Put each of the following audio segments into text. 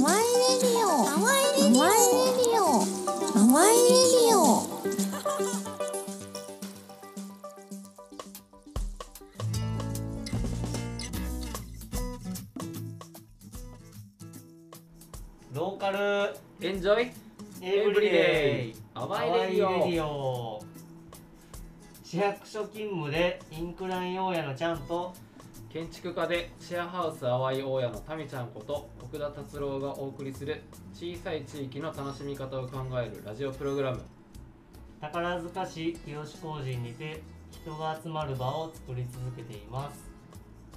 awai radio awai radio awai radio local enjoy？everyday。awai radio awai radio。市役所勤務でインクライン大家のちゃんと建築家でシェアハウス淡い大家のタミちゃんこと奥田達郎がお送りする小さい地域の楽しみ方を考えるラジオプログラム。宝塚市清志工人にて人が集まる場を作り続けています。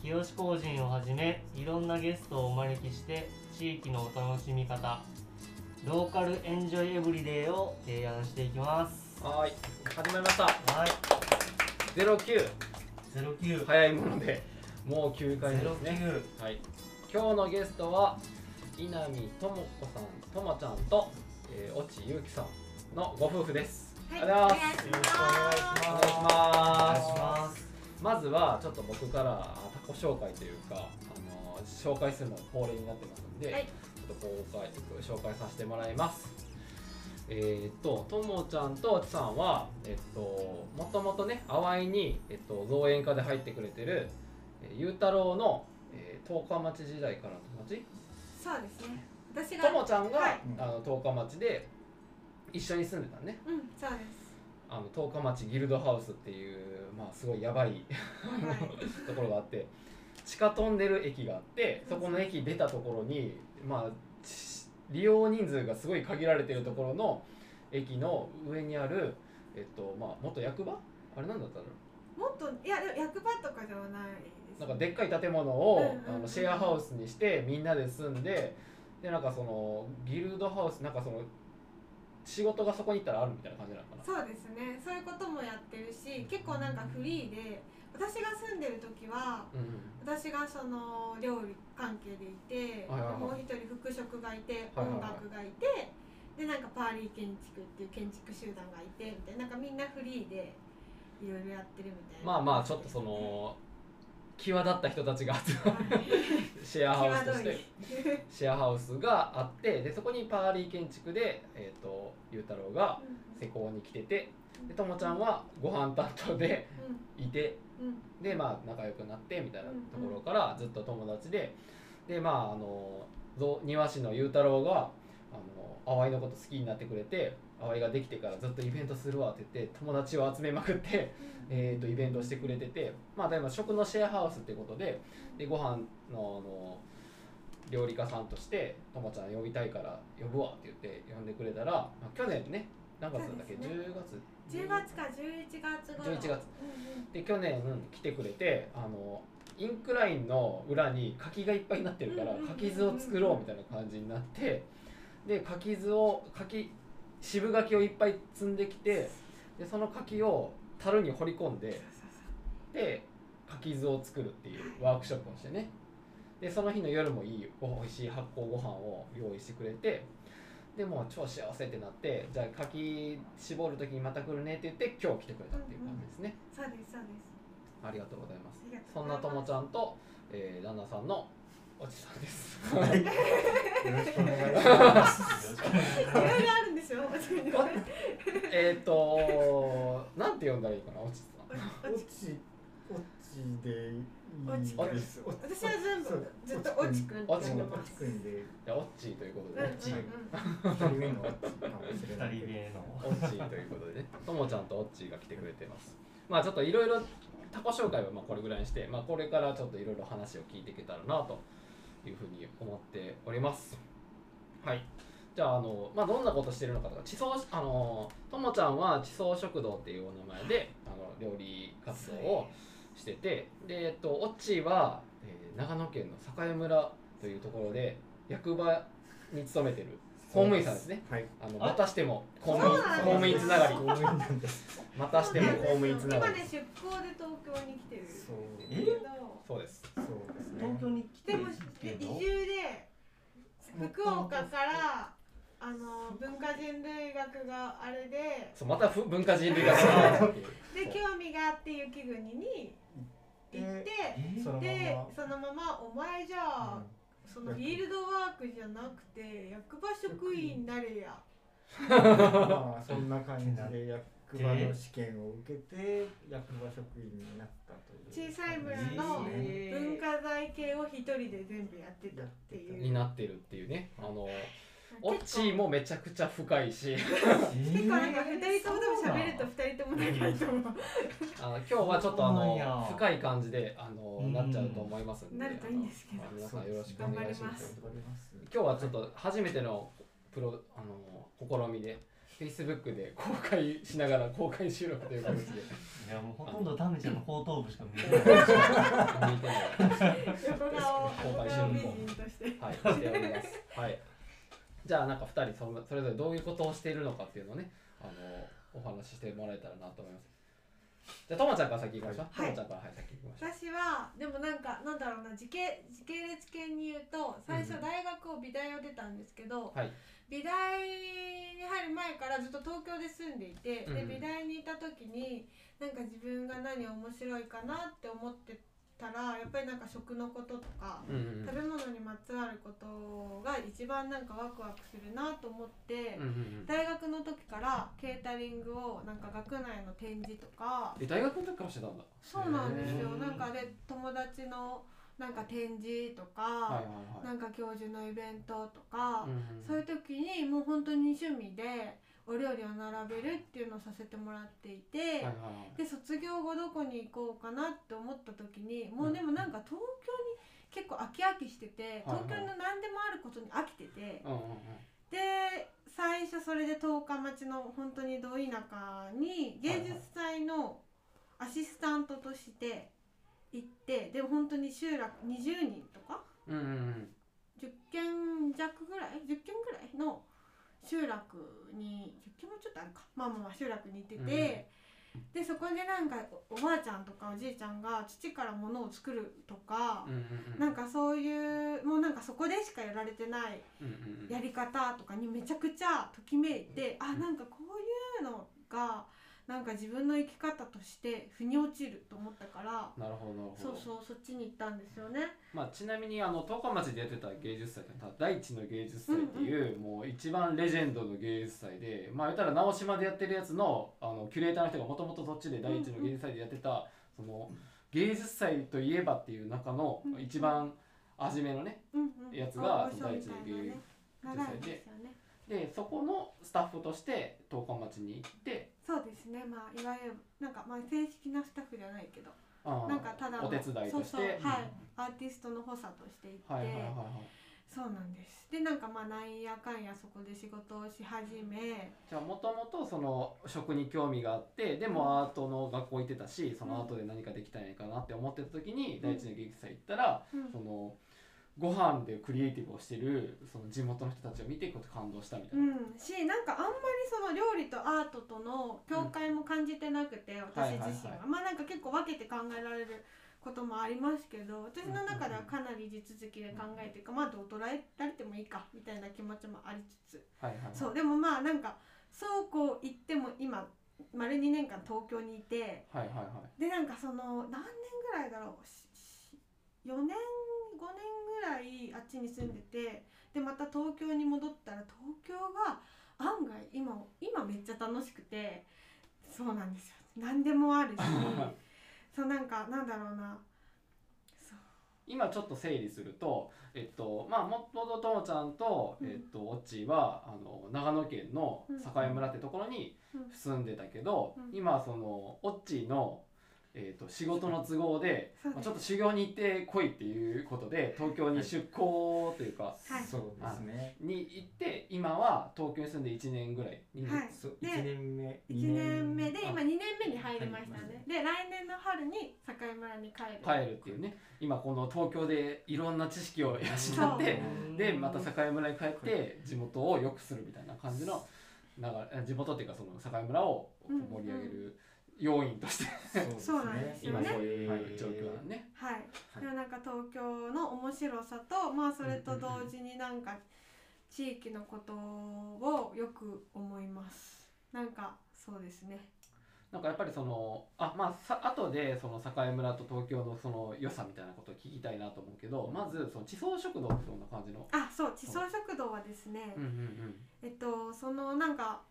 清志工人をはじめいろんなゲストをお招きして地域のお楽しみ方ローカルエンジョイエブリデイを提案していきます。はーい始まりました。はい。09 09早いものでもう9回目ですね。09はい。今日のゲストは稲見智子さんともちゃんと、えー、越智ゆうきさんのご夫婦です、はいありがとうございます。よろしくお願いします。お願いしまずはちょっと僕からあ他己紹介というかあの紹介するのが恒例になってますので、はい。ちょっと公開紹介させてもらいます。えーっとともちゃんとちさんはえっともともとね淡いに、えっと、造園家で入ってくれてるえーゆうたろうの、えー、十日町時代からの友達そうですね。私がともちゃんが、はい。あの十日町で一緒に住んでたね。うんそうです。あの十日町ギルドハウスっていうまあすごいやばいはい ところがあって地下トンネル駅があってそこの駅出たところにまあち利用人数がすごい限られてるところの駅の上にあるえっとまあ元役場？あれなんだったの？もっといやでも役場とかではないなんかでっかい建物を、あのシェアハウスにしてみんなで住んででなんかそのギルドハウスなんかその仕事がそこに行ったらあるみたいな感じなのかな。そうですね。そういうこともやってるし結構なんかフリーで私が住んでる時はうん私がその料理関係でいて、はいはいはい。もう一人副職がいて、はいはいはい。音楽がいてでなんかパーリー建築っていう建築集団がいてみたいな。なんかみんなフリーでいろいろやってるみたいな。まあまあちょっとその際立った人たちが集まる。は いシェアハウスとして。シェアハウスがあってでそこにパーリー建築で、えー、とゆうたろうが施工に来ててでともちゃんはご飯担当でいてでまあ仲良くなってみたいなところからずっと友達ででまああのぞ庭師のゆうたろうがあの淡井のこと好きになってくれて淡井ができてからずっとイベントするわって言って友達を集めまくって、えー、とイベントしてくれててまあでも食のシェアハウスってことででご飯のあの料理家さんとしてともちゃん呼びたいから呼ぶわって言って呼んでくれたら、まあ、去年ね何月だっけ、ね。10月？10月か11月頃。11月。うんうん。で去年来てくれてあのインクラインの裏に柿がいっぱいになってるから柿酢を作ろうみたいな感じになってで柿酢を柿渋柿をいっぱい積んできてでその柿を樽に掘り込んでで柿酢を作るっていうワークショップをしてね。でその日の夜もいいおいしい発酵ご飯を用意してくれてでもう超幸せってなってじゃあ柿絞る時にまた来るねって言って今日来てくれたっていう感じですね、そうですそうです。ありがとうございます。そなうんございます。ともちゃんと、えー、旦那さんのおじさんです。よろしくお願いします。いしいろいろあるんですよ。えっとなんて呼んだらいいかなおじさん。ます。オチ、オチでいいです。オチ私は全部ずっとオチくんって呼んでオます。チくんで、じゃあオッチーということで、うんうんうんオッチー一人目の。二人目の。オッチーということでね。ともちゃんとオッチーが来てくれてます。まあちょっといろいろ他己紹介はまあこれぐらいにして、まあ、これからちょっといろいろ話を聞いていけたらなというふうに思っております。はい。じゃああの、まあ、どんなことしてるのかとか地層あのともちゃんは地層食堂っていうお名前であの料理活動をしててで、えっと、オッチーは、えー長野県の栄村というところで役場に勤めてる公務員さんですね。はい。あのあまたしても公務員公務員つながり。公務員なんです。またしても公務員つながり。今ね出向で東京に来てるそう。え？そうです。そうですね。東京に来てもで移住で福岡からあの文化人類学があれでそうまたふ文化人類学の で興味があって雪国に行ってえそのまでま。そのまま「お前じゃあそのフィールドワークじゃなくて役場職員になれや。まあそんな感じで 役場の試験を受けて役場職員になったという。小さい村の文化財系を一人で全部やってたっていう。になってるっていうね。あのオッチーもめちゃくちゃ深いし。結構なんか二人とも多分喋ると二人とも長いと思う。あの今日はちょっとあのや。深い感じであのうん。なっちゃうと思いますんで。なるといいんですけど。皆さんよろしくお願いします。今日はちょっと初めてのプロあの試みで Facebook で公開しながら公開収録という形でいやもうほとんどタメちゃんの後頭部しか見えない見てない横顔公横開収録顔美人としてはい、しております。はい。じゃあなんか二人そのそれぞれどういうことをしているのかっていうのをね、あのお話ししてもらえたらなと思います。じゃあともちゃんから先行きましょう。とはいもちゃんからはい先行きましょう。私はでもなんかなんだろうな時系時系列系に言うと最初大学を美大を出たんですけど、はい。美大に入る前からずっと東京で住んでいて、うんうん。で美大にいた時になんか自分が何面白いかなって思ってたらやっぱりなんか食のこととか、うんうん。食べ物にまつわることが一番なんかワクワクするなと思って、うん。大学の時からケータリングをなんか学内の展示とか。え大学の時からしてたんだ。そうなんですよ。なんかで友達のなんか展示とか、はいはいはい。なんか教授のイベントとか、うんうんそういう時にもう本当に趣味でお料理を並べるっていうのをさせてもらっていて、はいはいはい。で卒業後どこに行こうかなって思った時にもうでもなんか東京に結構飽き飽きしててはいはい東京の何でもあることに飽きててうんうんうん。で最初それで十日町の本当にど田舎に芸術祭のアシスタントとして行ってでも本当に集落20人とか？うんうんうん。10軒弱ぐらい？10軒ぐらいの集落に10軒もちょっとあるかまあまあまあ集落に行ってて、でそこでなんかおおばあちゃんとかおじいちゃんが土から物を作るとかうん、うんうん。なんかそういうもうなんかそこでしかやられてないうんうんうん。やり方とかにめちゃくちゃときめいて、あなんかこういうのがなんか自分の生き方として腑に落ちると思ったからなるほどなるほど。そうそうそっちに行ったんですよね。まあ、ちなみにあの十日町でやってた芸術祭第一の芸術祭っていう、もう一番レジェンドの芸術祭でまあ言ったら直島でやってるやつのあのキュレーターの人がもともとそっちで第一の芸術祭でやってた、その芸術祭といえばっていう中のうん一番初めのねうんうん、やつが大御所みたいなね芸長いんで。でそこのスタッフとして十日町に行ってそうですね。まあいわゆるなんかまあ正式なスタッフじゃないけどなんかただのお手伝いとして。そうそうはい。アーティストの補佐として行って、はいはいはいはいそうなんです。でなんかまあなんやかんやそこで仕事をし始めじゃあもともとその食に興味があってでもアートの学校行ってたしそのアートで何かできたらいいかなって思ってた時にうん。第一の芸術祭行ったら、うん。そのご飯でクリエイティブをしてるその地元の人たちを見てこう感動したみたいな。うん。しなんかあんまりその料理とアートとの境界も感じてなくて、私自身は,、まあなんか結構分けて考えられることもありますけど私の中ではかなり地続きで考えていうかまあどう捉えられてもいいかみたいな気持ちもありつつはいはいはい。そう。でもまあなんかそうこう言っても今丸2年間東京にいてはいはいはい。でなんかその何年ぐらいだろう？しし4年5年ぐらいあっちに住んでてでまた東京に戻ったら東京が案外今今めっちゃ楽しくてそうなんですよ。何でもあるし そうなんかなんだろうな。今ちょっと整理すると、えっとまあ、もともとともちゃんと、うん。えっと、オッチーはあの長野県の境村ってところにうん。住んでたけど、うん。今そのオッチーの、えっと、仕事の都合で、まあ、ちょっと修行に行ってこいっていうことで東京に出向というか、はい。そうですねに行って今は東京に住んで1年ぐらいに、はい。そうで1年目。1年目であ今2年目に入りましたはい。ねで来年の春に境村に帰る帰るっていうね。今この東京でいろんな知識を養ってでまた境村に帰って地元を良くするみたいな感じの流れ地元っていうかその境村を盛り上げる要因として、そうなんですよね。今そういう、はい、状況なんね。はい、はい。でもなんか東京の面白さとまあそれと同時になんか地域のことをよく思います。なんかそうですね。なんかやっぱりそのあまあさ後でその栄村と東京のその良さみたいなことを聞きたいなと思うけどまずその地層食堂ってどんな感じの？あそう地層食堂はですね、うんうん。えっとそのなんか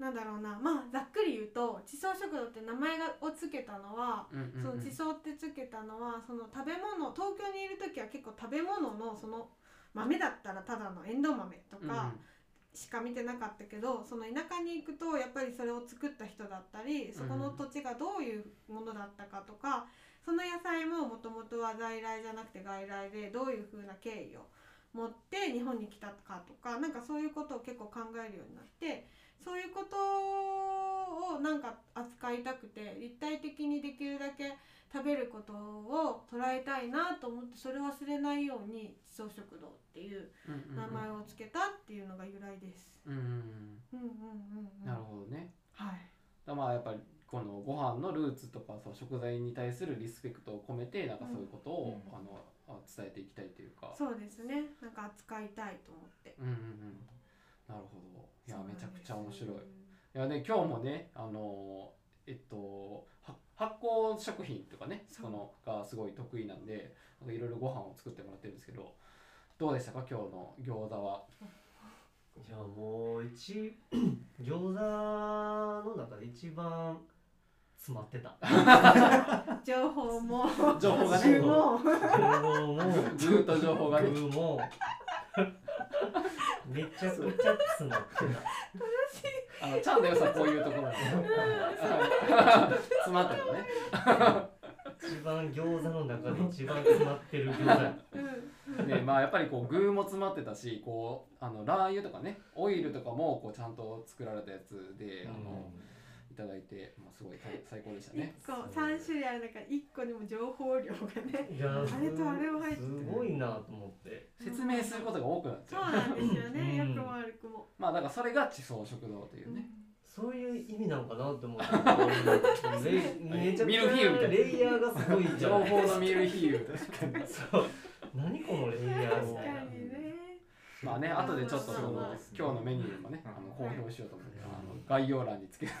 なんだろうな。まあざっくり言うと地層食堂って名前がをつけたのは、その地層ってつけたのはその食べ物東京にいる時は結構食べ物のその豆だったらただのエンドウ豆とかしか見てなかったけど、その田舎に行くとやっぱりそれを作った人だったりそこの土地がどういうものだったかとか、その野菜ももともとは在来じゃなくて外来でどういう風な経緯を持って日本に来たかとかなんかそういうことを結構考えるようになってそういうことをなんか扱いたくて立体的にできるだけ食べることを捉えたいなと思ってそれを忘れないように地層食堂っていううんうんうん名前をつけたっていうのが由来です。うんうんうんうんうんうんうん。なるほどねはい。だまあやっぱりこのご飯のルーツとかその食材に対するリスペクトを込めてなんかそういうことを、うんあのあ伝えていきたいというかそうですね。なんか扱いたいと思って。うんうんうんなるほど。いやめちゃくちゃ面白い。いやね今日もねあのえっとは発酵食品とかねそのがすごい得意なんでいろいろご飯を作ってもらってるんですけどどうでしたか？今日の餃子は。じゃあもう一 餃子の中で一番詰まってた。情報も。情報がね。情報も ずーっと情報がね。具もめちゃくちゃ詰まってたあのチャンの良さはこういうところな 詰まってるのね。一番餃子の中で一番詰まってる餃子。やうん。でまあやっぱりこう具も詰まってたしこうあのラー油とかねオイルとかもこうちゃんと作られたやつで、あのいただいて、まあ、すごい最最高でしたね。一個三種類ある中一個にも情報量がね。いやあれとあれを入ってすごいなと思って。説明することが多くなっちそうゃうなんですよね。うん。良くも悪くも。まあだからそれが地層食堂というね、そういう意味なのかなって思ってレイめちゃくミちゃルフィーユみたいな。レイヤーがすごいじ情報のミルフィーユ確かにそう。何このレイヤーみたいな。にね。まあね後でちょっとその今日のメニューもねあの公はい表しようと思って、あの概要欄につける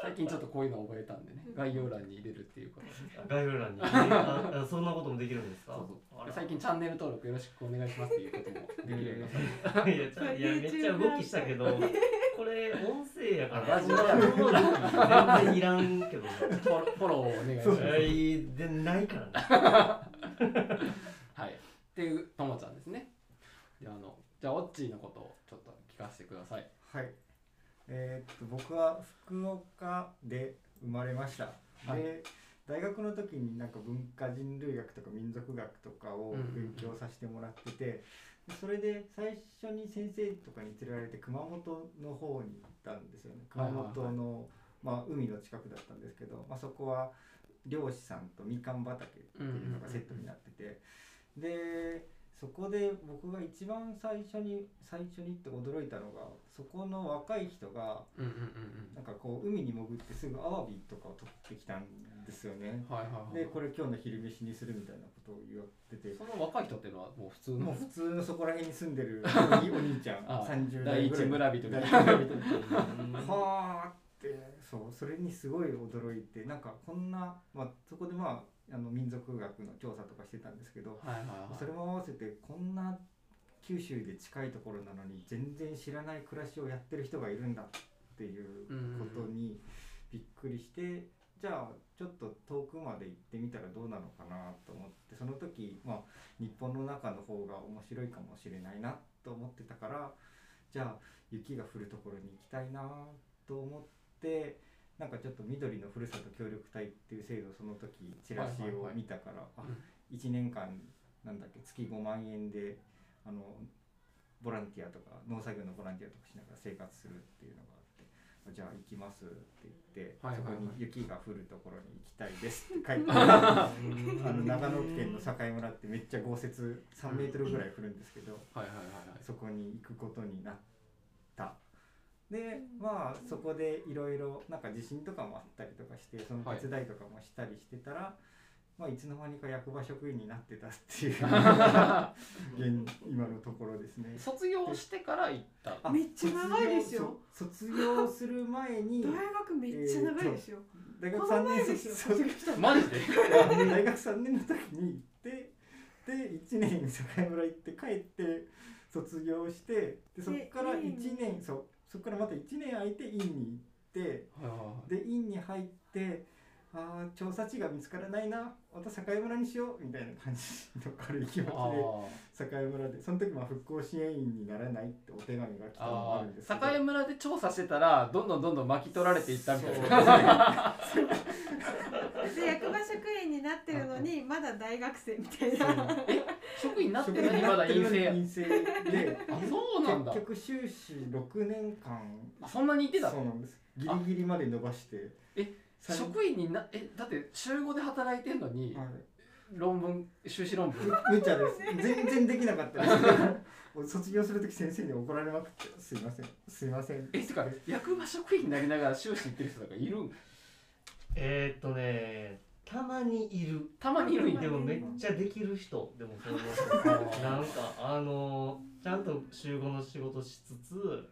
最近ちょっとこういうの覚えたんでね。概要欄に入れるっていうことで概要欄に。そんなこともできるんですか？そうそう。あら。最近チャンネル登録よろしくお願いしますっていうこともできるようになった。いやめっちゃ動きしたけどこれ音声やからラジオや全然いらんけどフォローお願いします。はいでないからねはい。っていうともちゃんですね。であのじゃあオッチーのことをちょっと聞かせてください。はい。えーっと僕は福岡で生まれました。はいで大学の時になんか文化人類学とか民族学とかを勉強させてもらってて、でそれで最初に先生とかに連れられて熊本の方に行ったんですよね。熊本の、まあ海の近くだったんですけど、まあそこは漁師さんとみかん畑っていうのがセットになってて、でそこで僕が一番最初に最初にって驚いたのがそこの若い人がうんうんうんなんかこう海に潜ってすぐアワビとかを取ってきたんですよね。うんはいはいはい。でこれ今日の昼飯にするみたいなことを言ってて。その若い人っていうのはもう普通の。もう普通のそこら辺に住んでるお 兄ちゃん。あ30第一代ぐらい。第一村人みたいな。はあって。そうそれにすごい驚いて。なんかこんな、まあ、そこでまああの民族学の調査とかしてたんですけどはいはいはい。それも合わせてこんな九州で近いところなのに全然知らない暮らしをやってる人がいるんだっていうことにびっくりしてじゃあちょっと遠くまで行ってみたらどうなのかなと思ってその時、まあ、日本の中の方が面白いかもしれないなと思ってたからじゃあ雪が降るところに行きたいなと思ってなんかちょっと緑のふるさと協力隊っていう制度をその時チラシを見たから、あ1年間なんだっけ月5万円であのボランティアとか農作業のボランティアとかしながら生活するっていうのがあってあじゃあ行きますって言って、そこに雪が降るところに行きたいですって書いてあ の長野県の境村ってめっちゃ豪雪3メートルぐらい降るんですけど、そこに行くことになった。でまあそこでいろいろなんか地震とかもあったりとかしてその手伝いとかもしたりしてたら、いまあ、いつの間にか役場職員になってたっていう。今のところですね。卒業してから行った。あめっちゃ長いですよ。卒業する前に大学めっちゃ長いですよ、大学この3年前ですよ。卒卒業したのマジで？大学3年の時に行ってで1年境村行って帰って卒業してでそこからで院1年そうそこからまた1年空いて院に行ってで院に入ってあー調査地が見つからないな。また境村にしよう。みたいな感じの軽い気持ちであ境村で。その時まあ復興支援員にならないってお手紙が来たのもああるんですけど。境村で調査してたらどんどんどんどん巻き取られていったみたいそうなで役場職員になってるのにまだ大学生みたいな。職員になって職るのにまだ陰性。性で。あそうなんだ。結局修士6年間。あそんなにいてたそうなんです。ギリギリまで伸ばして。え職員になえだって週5で働いてんのにはい。論文修士論文。無茶です。全然できなかった。で す俺卒業する時先生に怒られまくってすいません。すいません。えてか役場職員になりながら修士行ってる人とかいるん？えー、っとねたまにいる。たまにいるでもめっちゃできる人。でもその なんかあのちゃんと週5の仕事しつつ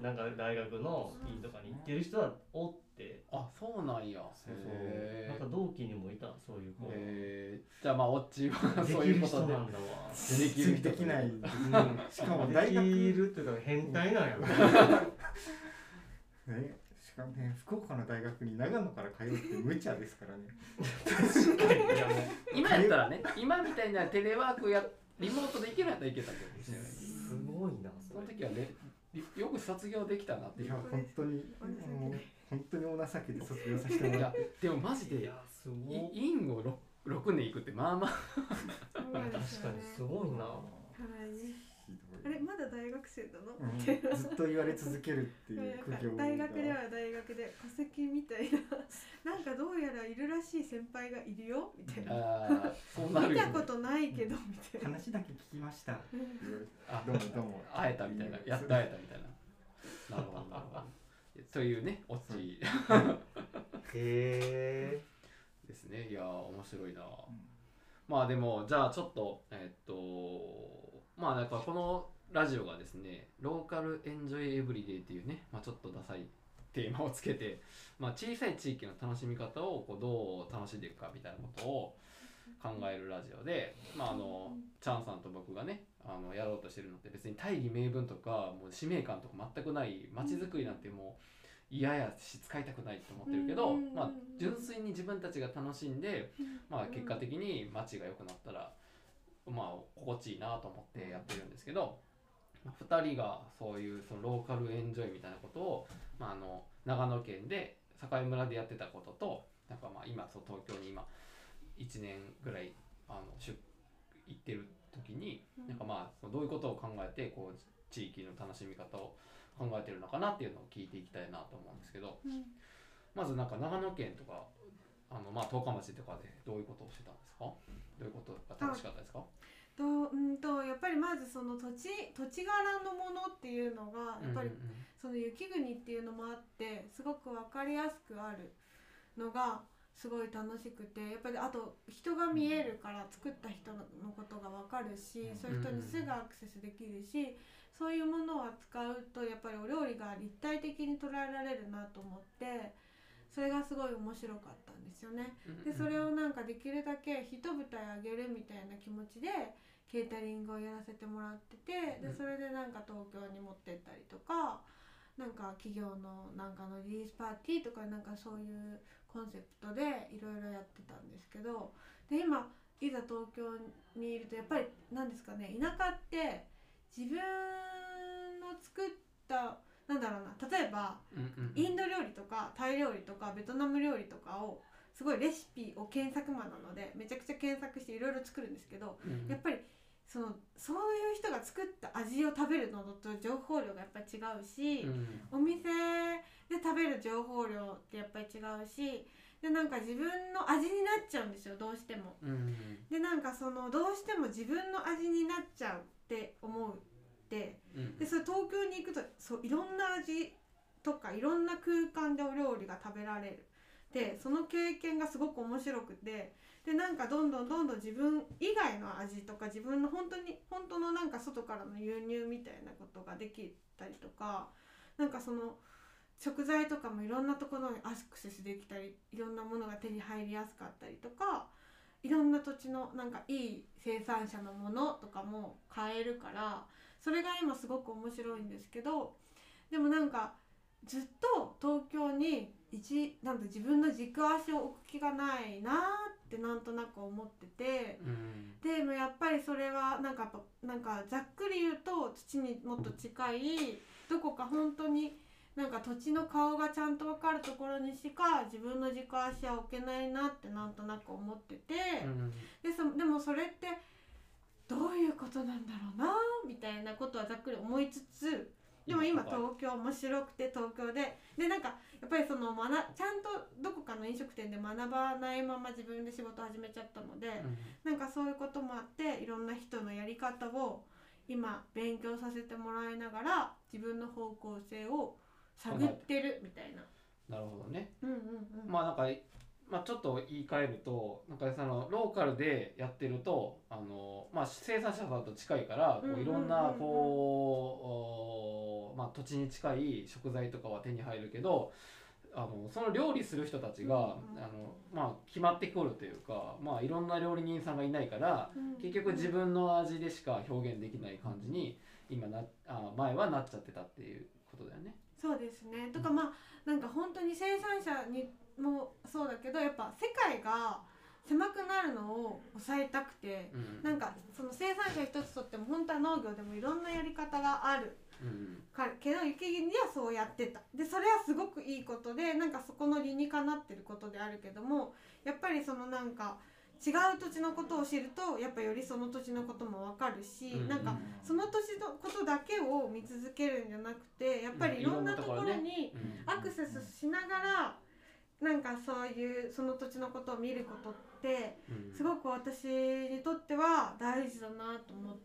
なんか大学のいいとかに行ってる人はおって。あそうなんや。そうそう。なんか同期にもいたそういう子。へー。じゃあまあオッチーはでそういうことで。なんだわできる人できないうん。しかもで大学。きるっていうか変態なんや。ろ ねしかもね福岡の大学に長野から通うって無茶ですからね。いやもう。今やったらね今みたいなテレワークやリモートで行けるんやったらいけたけどね。すごいなその時はねよく卒業できたなっていう。いや本当に本当にお情けで卒業させてもらって。でもマジでいやすごい。い院を 6, 6年行くってまあまあ。確かにですごいな。はい。ひどいあれまだ大学生なの、うん。ずっと言われ続けるっていう苦行が。大学では大学で戸籍みたいな。なんかどうやらいるらしい先輩がいるよ。みたいな。そうなね。見たことないけどみたいな。話だけ聞きました。あどうもどうも。会えたみたいな。やっと会えたみたいな。なるほどなるほどというねオチ。へえですね。いやー面白いな、まあでもじゃあちょっとえっとまあなんかこのラジオがですねローカルエンジョイエブリデイっていうね、まあ、ちょっとダサいテーマをつけて、まあ、小さい地域の楽しみ方をこうどう楽しんでいくかみたいなことを考えるラジオで、まあ、あのチャンさんと僕がねあのやろうとしてるのって別に大義名分とかもう使命感とか全くない街づくりなんてもう嫌やし使いたくないと思ってるけど、うん。まあ、純粋に自分たちが楽しんで、まあ、結果的に街が良くなったら、まあ、心地いいなと思ってやってるんですけど、まあ、2人がそういうその local enjoy みたいなことを、まあ、あの長野県で栄村でやってたこととなんかまあ今そう東京に今1年ぐらいあの出行ってる時に、なんかまあそのどういうことを考えてこう地域の楽しみ方を考えてるのかなっていうのを聞いていきたいなと思うんですけどまずなんか長野県とかあのまあ十日町とかでどういうことをしてたんですか？どういうことが楽しかったですか？とうんとやっぱりまずその土地土地柄のものっていうのがやっぱりうんうんその雪国っていうのもあってすごく分かりやすくあるのがすごい楽しくてやっぱりあと人が見えるから作った人のことが分かるしそういう人にすぐアクセスできるしそういうものを扱うとやっぱりお料理が立体的に捉えられるなと思ってそれがすごい面白かったんですよね。でそれをなんかできるだけ一舞台あげるみたいな気持ちでケータリングをやらせてもらっててでうん。それでなんか東京に持ってったりとかなんか企業のなんかのリリースパーティーとかなんかそういうコンセプトでいろいろやってたんですけどで今いざ東京にいるとやっぱりなんですかね田舎って自分の作ったなんだろうな例えばうんうんうん。インド料理とかタイ料理とかベトナム料理とかをすごいレシピを検索マンなのでめちゃくちゃ検索していろいろ作るんですけどうんやっぱりそのそういう人が作った味を食べるのと情報量がやっぱり違うし、うん。お店で食べる情報量ってやっぱり違うしでなんか自分の味になっちゃうんですよどうしても。うん。でなんかそのどうしても自分の味になっちゃうって思うって。うん。でそれ東京に行くとそういろんな味とかいろんな空間でお料理が食べられる。でその経験がすごく面白くてでなんかどんどんどんどん自分以外の味とか自分の本当に本当のなんか外からの輸入みたいなことができたりとかなんかその食材とかもいろんなところにアクセスできたりいろんなものが手に入りやすかったりとかいろんな土地のなんかいい生産者のものとかも買えるからそれが今すごく面白いんですけどでもなんかずっと東京に一なんか自分の軸足を置く気がないなってなんとなく思ってて。うん。でもやっぱりそれはなんかなんかざっくり言うと土にもっと近いどこか本当になんか土地の顔がちゃんと分かるところにしか自分の軸足は置けないなってなんとなく思ってて、うん。でそでもそれってどういうことなんだろうなみたいなことはざっくり思いつつでも今東京面白くて東京ででなんかやっぱりその学ちゃんとどこかの飲食店で学ばないまま自分で仕事始めちゃったので、なんかそういうこともあっていろんな人のやり方を今勉強させてもらいながら自分の方向性を探ってるみたいな。なるほどねうんうんうん。まあなんか、まあ、ちょっと言い換えるとなんかそのローカルでやってるとあの、まあ、生産者さんと近いからこういろんなこう、おまあ、土地に近い食材とかは手に入るけどあのその料理する人たちが、うんうんあのまあ、決まってくるというか、まあ、いろんな料理人さんがいないからうん結局自分の味でしか表現できない感じに今なあ前はなっちゃってたっていうことだよね。そうですね。とかまあなんか本当に生産者にもそうだけどやっぱ世界が狭くなるのを抑えたくて。うん。なんかその生産者一つとっても本当は農業でもいろんなやり方がある。うん。かけど雪国ではそうやってた。でそれはすごくいいことでなんかそこの理にかなってることであるけどもやっぱりそのなんか違う土地のことを知るとやっぱよりその土地のことも分かるし、うんなんかその土地のことだけを見続けるんじゃなくてやっぱりいろんなところにうん。アクセスしながらなんかそういうその土地のことを見ることってうんすごく私にとっては大事だなと思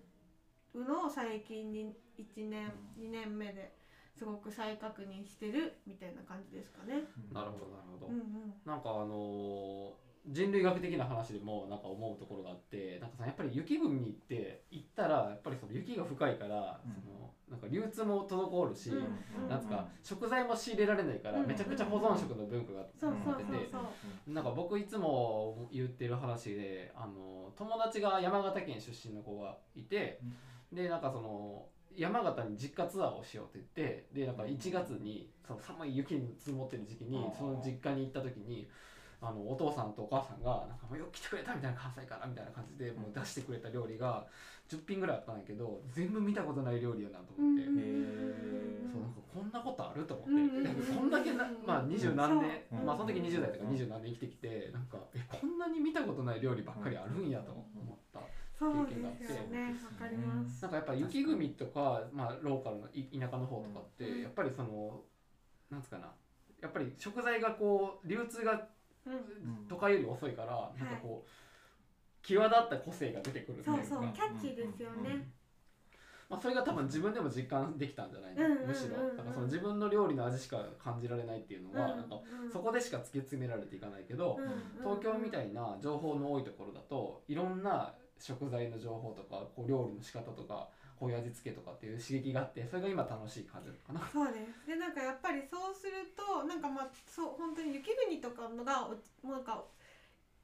うのを最近に1年2年目ですごく再確認してるみたいな感じですかね。なるほどなるほど。うんうんなんかあのー人類学的な話でもなんか思うところがあってなんかさやっぱり雪国に行って行ったらやっぱりその雪が深いから、うんそのなんか流通も滞るし、なんつうか食材も仕入れられないから、うん。めちゃくちゃ保存食の文化がそうそう出ててなんか僕いつも言ってる話であの友達が山形県出身の子がいて、でなんかその山形に実家ツアーをしようって言ってでなんか1月にその寒い雪に積もってる時期にその実家に行った時にあのお父さんとお母さんがなんかもうよく来てくれたみたいな関西からみたいな感じでもう出してくれた料理が10品ぐらいあったんやけど全部見たことない料理やなと思って。そうなんかこんなことあると思って、うんこんだけな、まあ、二十何年、まあその時20代とか二十何年生きてきてなんかえこんなに見たことない料理ばっかりあるんやと思った、そうですよね。わかります。なんかやっぱ雪国とか、まあ、ローカルのい田舎の方とかって、うんやっぱりそのなんつうかな。やっぱり食材がこう流通がうん都会より遅いから、なんかこう際立った個性が出てくるっていうか。そうキャッチーですよね。まあ、それが多分自分でも実感できたんじゃないの、うんうんうんうん。むしろ。だからその自分の料理の味しか感じられないっていうのは、うん。なんかうん。そこでしか突き詰められていかないけど、うん東京みたいな情報の多いところだといろんな食材の情報とかこう料理の仕方とかこういう味付けとかっていう刺激があってそれが今楽しい感じなのかな。そうです。でなんかやっぱりそうするとなんかまあそう本当に雪国とかのがおもうなんか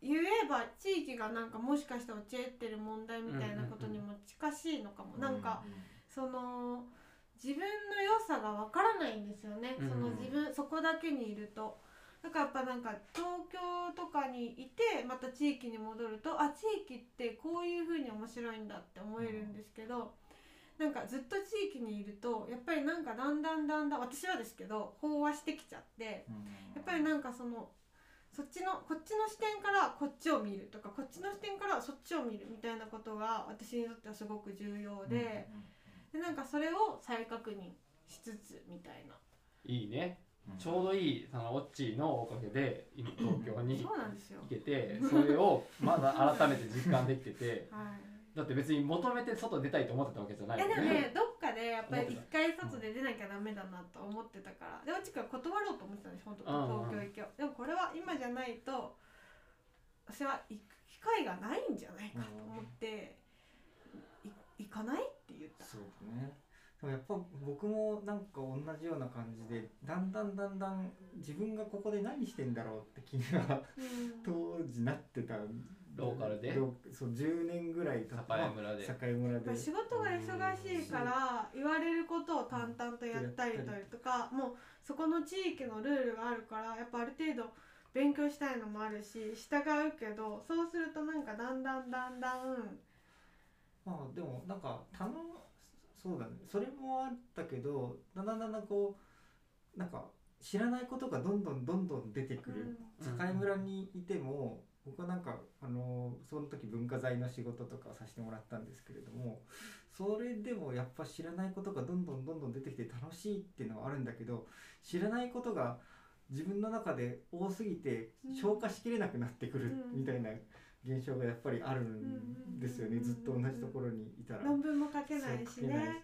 言えば地域がなんかもしかして陥ってる問題みたいなことにも近しいのかも、なんかその自分の良さがわからないんですよね、うんその自分そこだけにいると。だからやっぱなんか東京とかにいてまた地域に戻るとあ地域ってこういう風に面白いんだって思えるんですけど、なんかずっと地域にいるとやっぱりなんかだんだんだんだん私はですけど飽和してきちゃってやっぱりなんかそのそっちのこっちの視点からこっちを見るとかこっちの視点からそっちを見るみたいなことが私にとってはすごく重要で,、でなんかそれを再確認しつつみたいな。いいねちょうどいいそのオッチーのおかげで今東京にそうなんですよ行。けてそれをまだ改めて実感できてて はい。だって別に求めて外出たいと思ってたわけじゃないいやよでもねどっかでやっぱり一回外で出なきゃダメだなと思ってたから。でおちくは断ろうと思ってたんです本当うん。うん東京行きを。でもこれは今じゃないと私は行く機会がないんじゃないかと思ってい行かないって言った。そうね。でもやっぱ僕もなんか同じような感じでだんだんだんだん自分がここで何してんだろうって気がうん。当時なってたローカルで？そう10年ぐらい経栄村で。栄村で。まあ仕事が忙しいから言われることを淡々とやったりとかもうそこの地域のルールがあるからやっぱある程度勉強したいのもあるし従うけどそうするとなんかだんだんだんだんまあでもなんか楽そうだね。それもあったけどだんだんだんだんこうなんか知らないことがどんどんどんどん出てくる、うん。境村にいても僕はなんかあのその時文化財の仕事とかさせてもらったんですけれどもそれでもやっぱ知らないことがどんどんどんどん出てきて楽しいっていうのはあるんだけど知らないことが自分の中で多すぎてうん。消化しきれなくなってくるうん。みたいな現象がやっぱりあるんですよねうんずっと同じところにいたら。論文も書けないしね。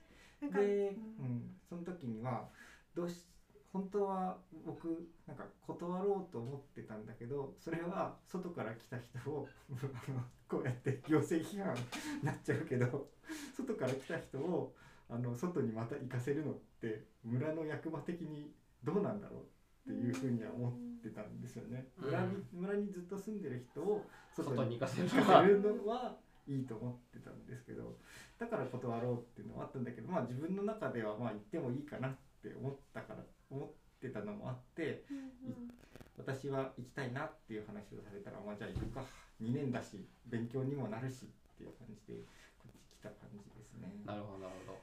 で、ううん。ん、その時にはどうし本当は僕なんか断ろうと思ってたんだけどそれは外から来た人をあの こうやって行政批判になっちゃうけど外から来た人をあの外にまた行かせるのって村の役場的にどうなんだろうっていうふうには思ってたんですよね。うん村に村にずっと住んでる人を外外にに行かせる行かせるのはいいと思ってたんですけどだから断ろうっていうのはあったんだけどまあ自分の中ではまあ行ってもいいかなって思ったから思ってたのもあってうん私は行きたいなっていう話をされたらまあじゃあ行くか。2年だし勉強にもなるしっていう感じでこっち来た感じですね。なるほどなるほど。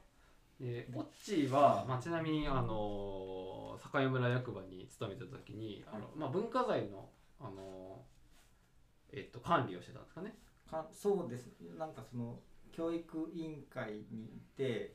でボッチーは、まあ、ちなみにあの境村役場に勤めてた時にあの、まあ、文化財のあの、えっと、管理をしてたんですかね。かそうです。なんかその教育委員会にいて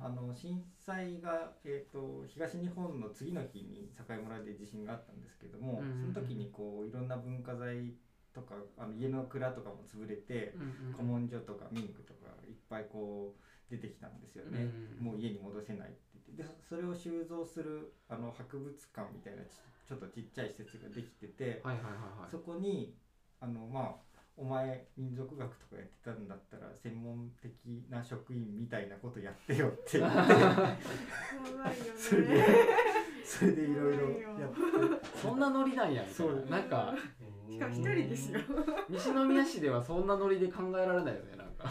あの震災が、えー、と東日本の次の日に境村で地震があったんですけども、その時にこういろんな文化財とかあの家の蔵とかも潰れて、古文書とか民具とかいっぱいこう出てきたんですよね、うん。もう家に戻せないって言って。でそそれを収蔵するあの博物館みたいなちちょっとちっちゃい施設ができてて、はいはいはいはい。そこにあのまあお前民族学とかやってたんだったら専門的な職員みたいなことやってよって言って。それでね。それでいろいろやって。そんなノリなんやみたいな。そうなんかしかも一人ですよ。西宮市ではそんなノリで考えられないよねなんか。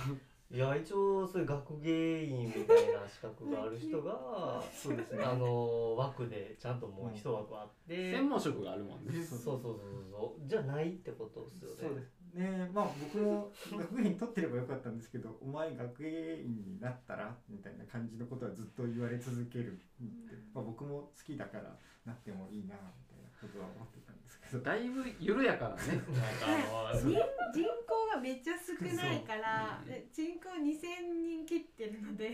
いや一応そういう学芸員みたいな資格がある人がそうですね。あの枠でちゃんともう一枠あって、専門職があるもんね。そうそうそうそう。じゃないってことですよね。そうですねまあ僕も学芸員取ってればよかったんですけどお前学芸員になったらみたいな感じのことはずっと言われ続けるって、まあ、僕も好きだからなってもいいなみたいなことは思ってたんですけど。だいぶ緩やかなね。なんかあの人人口がめっちゃ少ないから人口2000人切ってるので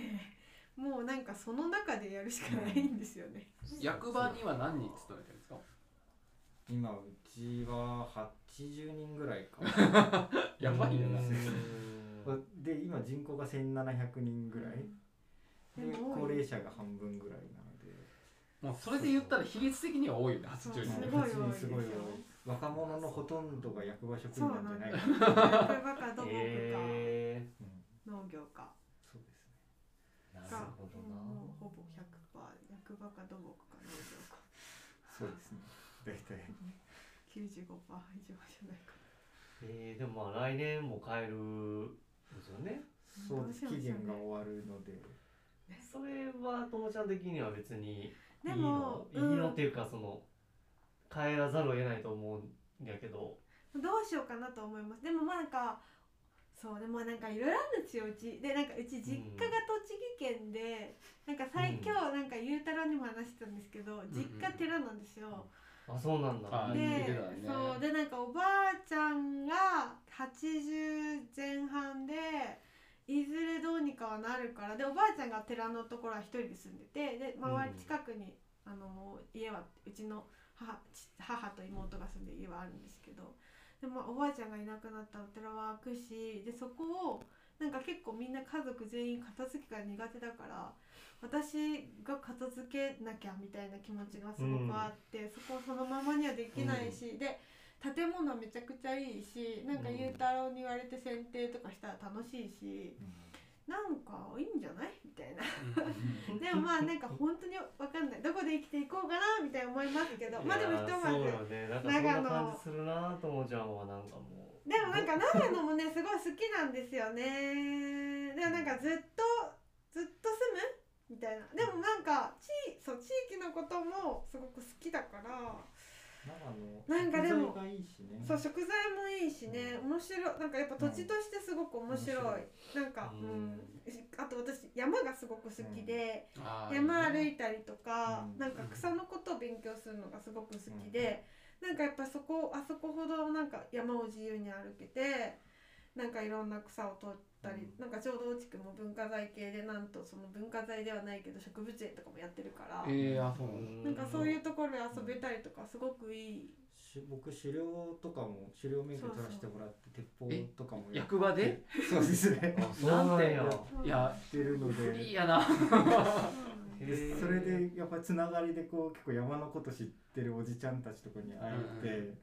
もうなんかその中でやるしかないんですよね。役場には何人勤めてるんですか？今うちは80人ぐらいか やばいよな。うん。で今人口が1700人ぐらい。ででも高齢者が半分ぐらいなので。もうそれで言ったら比率的には多いよね80そう人。すごい多いですよ。すごい若者のほとんどが役場職員なんじゃない。か そうな、役場か土木かえうん農業かそうですね。ー、なるがほどなほぼ100%役場か土木か農業か。そうですね。大体95%以上じゃないかえー、でもまあ来年も買えるんですよね。そうです期限が終わるので。それはともちゃん的には別にいいでものいいのうんっていうかその帰らざるを得ないと思うんやけど。どうしようかなと思います。でもまあなんかそうでもなんかいろいろあるんですようち。でなんかうち実家が栃木県で、なんか最うん。今日なんかゆうたろうにも話してたんですけど、実家寺なんですよ、あそうなんだ。あでね。そう。でなんかおばあちゃんが80前半でいずれどうにかはなるからでおばあちゃんが寺のところは一人で住んでてで周りうん。近くに、あの家はうちの母ち母と妹が住んでる家はあるんですけどでもおばあちゃんがいなくなったお寺は開くしでそこをなんか結構みんな家族全員片付けが苦手だから私が片付けなきゃみたいな気持ちがすごくあって、そこをそのままにはできないし、で建物めちゃくちゃいいしなん。かうんゆうたろうに言われて剪定とかしたら楽しいしなんかいいんじゃないみたいな。でもまあなんか本当にわかんない。どこで生きていこうかなみたいな思いますけどまあでもひとまずそうよね。なんかそんな感じするなともちゃんはなんかも。うでもなんか長野もねすごい好きなんですよね。でもなんかずっとみたいな。でもなんか地そう地域のこともすごく好きだからなんかでも食材がいいしね。そう食材もいいしね。面白い。なんかやっぱ土地としてすごく面白い、なんか、ううん。ん、あと私山がすごく好きで、あー山歩いたりとか、うん。なんか草のことを勉強するのがすごく好きで、なんかやっぱそこあそこほどなんか山を自由に歩けてなんかいろんな草を取ったり、なんかちょうど落ちくも文化財系でなんとその文化財ではないけど植物園とかもやってるから、えー、あそうなん。かそういうところで遊べたりとかすごくいい。し僕狩猟とかも狩猟免許取らせてもらって鉄砲とかもやっ役場で？そうですね。あ そうなんや。なんいやってるのフリーでや。な。へーそれでやっぱつながりでこう結構山のこと知ってるおじちゃんたちとかに会えて、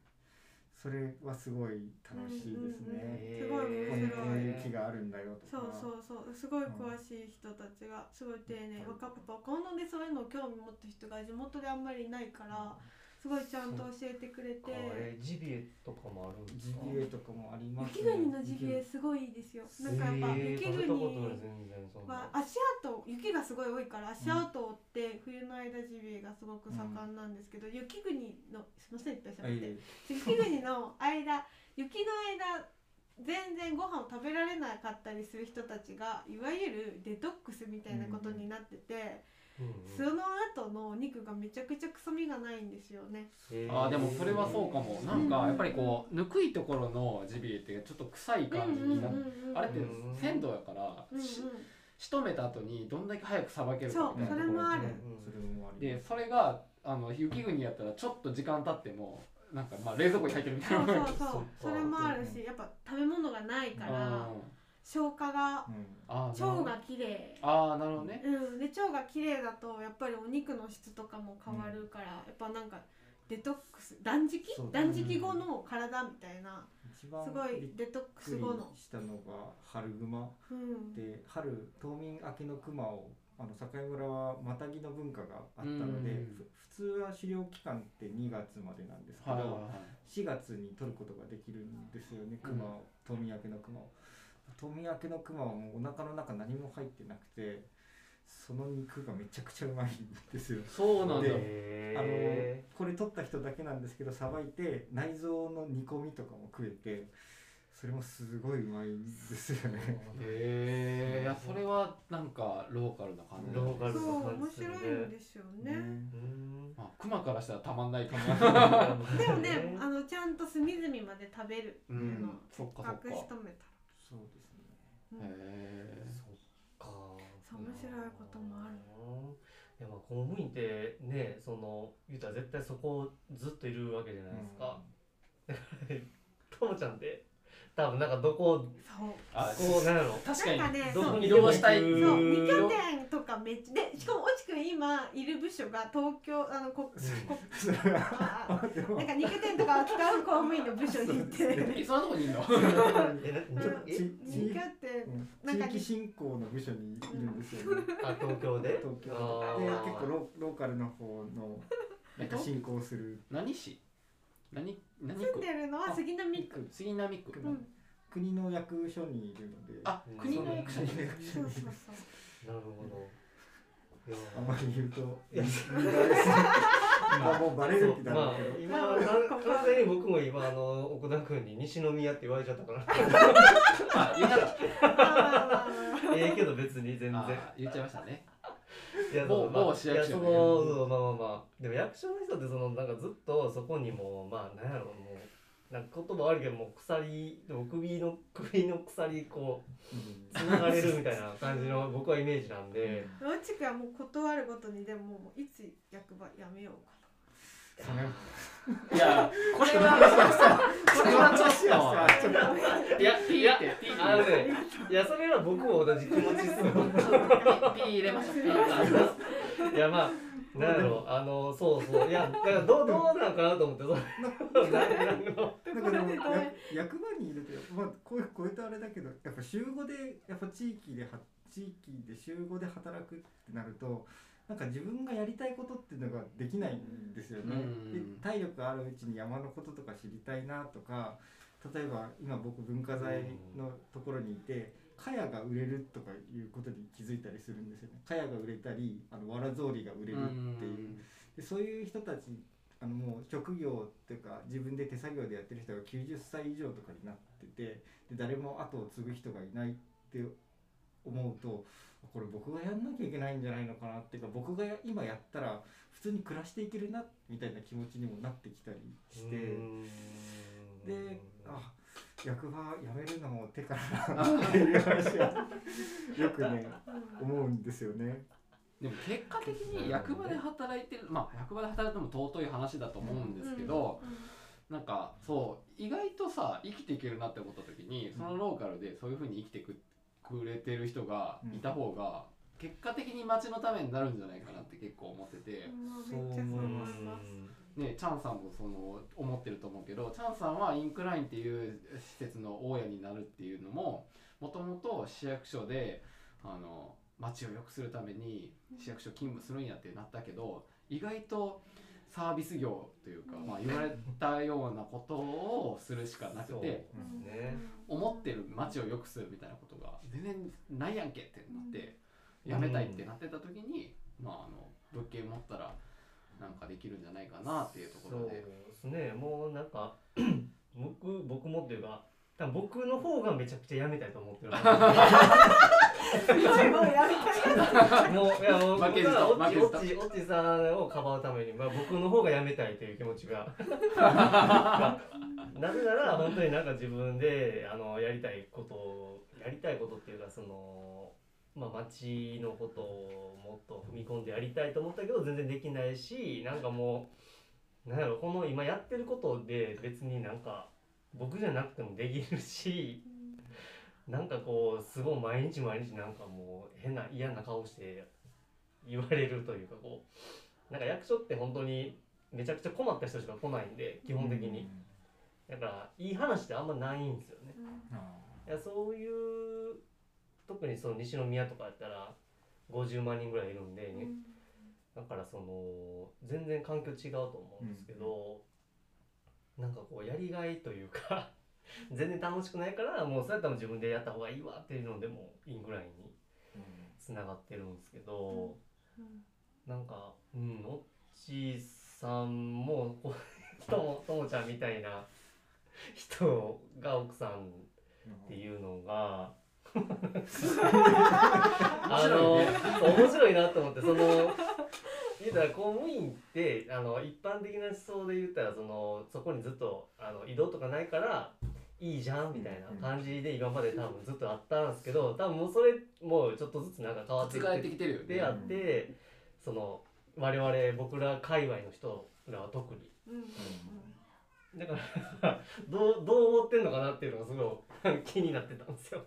それはすごい楽しいですね。すごい面白い。こういう木があるんだよとそうか。そうそうすごい詳しい人たちがすごい丁寧わかやっぱ若者でそういうのを興味持った人が地元であんまりいないからすごいちゃんと教えてくれて。えージビエとかもあるんですジかビエとかもあります雪国のジビエすごいですよ。なんかやっぱえー雪国は足跡雪がすごい多いから足跡を追って冬の間ジビエがすごく盛んなんですけど雪国のすいませんいっぱいしゃべって雪国の間雪の間全然ご飯を食べられなかったりする人たちがいわゆるデトックスみたいなことになってて、うんその後のお肉がめちゃくちゃ臭みがないんですよね。あー。でもそれはそうかも。なんかやっぱりこうぬくいところのジビエってちょっと臭い感じになってあれってうん鮮度やからうんうん、し仕留めた後にどんだけ早くさばけるかみたいなところ。そうそれもある。それもあります。でそれがあの雪国やったらちょっと時間経ってもなんかまあ冷蔵庫に入ってるみたいな。そうそうそう。それもあるしやっぱ食べ物がないから消化が腸が綺麗。あーなるほどね。うん。で腸が綺麗だとやっぱりお肉の質とかも変わるから、やっぱなんかデトックス断食？断食後の体みたいな一番すごいデトックスくり後の、したのが春熊。うん、で春冬眠明けの熊をあの境村はまたぎの文化があったので、うん。ふ普通は狩猟期間って2月までなんですけど、はいはいはい。4月に取ることができるんですよね熊を、冬眠明けの熊を冬眠明けの熊はもうお腹の中何も入ってなくてその肉がめちゃくちゃうまいんですよ。そうなんだ。であのへこれ取った人だけなんですけどさばいて内臓の煮込みとかも食えてそれもすごいうまいんですよね。へえいやそれはなんかローカルな感じ。ローカルな感面じね。白いんですよね。うん。まあ熊からしたらたまんないかもでもね、あのちゃんと隅々まで食べるっていうのは、うん。そっかそっか。隠し止めたそうですへそっかそう面白いこともある。いやまあ公務員ってねその言うたら絶対そこずっといるわけじゃないですか、ともちゃんって多分なんかどこそう。あこうなんやろ確かに。なんかね、どこにでも行くそうそう。二拠点とかめっちゃでしかも越智くん今いる部署が東京あのここなんか二拠点とかを使う公務員の部署にいて。えそんなとこにいん。のえ？拠点なんか地域振興の部署にいるんですよね。あ東京で？東京あでー結構ロローカルの方のなんか振興する。何市？何何住ん区でるのは杉並区。杉並区うん、国の役所にいるのであ国の役所に国の役所にそうそうそう。なるほどいやあまり言うといやまあもうバレる気だろうけど、今完完全に僕も今あの奥田君に西宮って言われちゃったからあ言っちゃっまあまあまあまあええけど別に全然たあ言っちゃいましたねいや某そのまあ某市役所ね。いやそのうんまあまあまあ。でも役所の人ってそのなんかずっとそこにもうまあなんやろもうなんか言葉悪いけどもう鎖でも首の首の鎖こううんつながれるみたいな 感じの僕はイメージなんで。うちくはもう断るごとにでももういつ役場辞めようかいやこれはこれはちょっといやピーってピーあのねいやそれは僕も同じ気持ちっすよ。ピー入れましょう。ピーいやまあなんやろあのそうそういやだからどうどうなんかなと思ってそのなんかでもや役場にいるとまあこうこういったあれだけどやっぱ週5でやっぱ地域では地域で週5で働くってなるとなんか自分がやりたいことっていうのができないんですよね。うんで体力あるうちに山のこととか知りたいなとか例えば今僕文化財のところにいて茅が売れるとかいうことに気づいたりするんですよね。茅が売れたりあのわら草履が売れるっていう。でそういう人たちあのもう職業っていうか自分で手作業でやってる人が90歳以上とかになっててで誰も後を継ぐ人がいないって思うとこれ僕がやんなきゃいけないんじゃないのかなっていうか僕がや今やったら普通に暮らしていけるなみたいな気持ちにもなってきたりしてであ役場辞めるのも手からな っていう話はよくね思うんですよね。でも結果的に役場で働いてるまあ役場で働いても尊い話だと思うんですけど、なんかそう意外とさ生きていけるなって思った時にそのローカルでそういうふうに生きてくくれてる人がいた方が結果的に町のためになるんじゃないかなって結構思ってて、そうめっちゃそう思います。ね、チャンさんもその思ってると思うけどチャンさんはインクラインっていう施設の大家になるっていうのももともと市役所であの町を良くするために市役所勤務するんやってなったけど意外とサービス業というか、まあ、言われたようなことをするしかなくそう。てね思ってる町を良くするみたいなことが全然ないやんけってなって辞めたいってなってた時に、まあ、あの物件持ったらなんかできるんじゃないかなっていうとこそうろで。ですね。もうなんか 僕僕もっていうか多分僕の方がめちゃくちゃやめたいと思ってるすごいもうやりたいもういやもう負けじと僕はオッチ負けじと。オッチオッチさんをかばうために、まあ、僕の方がやめたいという気持ちが。なぜなら本当になんか自分であのやりたいことをやりたいことっていうかそのまあ町のことをもっと踏み込んでやりたいと思ったけど全然できないしなんかもうなんやろこの今やってることで別になんか僕じゃなくてもできるしなんかこうすごい毎日毎日なんかもう変な嫌な顔して言われるというかこうなんか役所って本当にめちゃくちゃ困った人しか来ないんで基本的に。だからいい話ってあんまないんですよね。いやそういう特にその西宮とかやったら50万人ぐらいいるんで、だからその全然環境違うと思うんですけど、なんかこうやりがいというか 全然楽しくないからもうそうやったら自分でやった方がいいわっていうのでもいいぐらいにつながってるんですけど、なんかうんおっちさんもこう ともともちゃんみたいな人が奥さんっていうのが あの面白いなと思ってその言うたら公務員ってあの一般的な思想で言ったらそのそこにずっとあの移動とかないからいいじゃんみたいな感じで今まで多分ずっとあったんですけど多分もうそれもうちょっとずつなんか変わってきてるであってその我々僕ら界隈の人らは特に。だから どうどう思ってんのかなっていうのがすごい気になってたんですよ。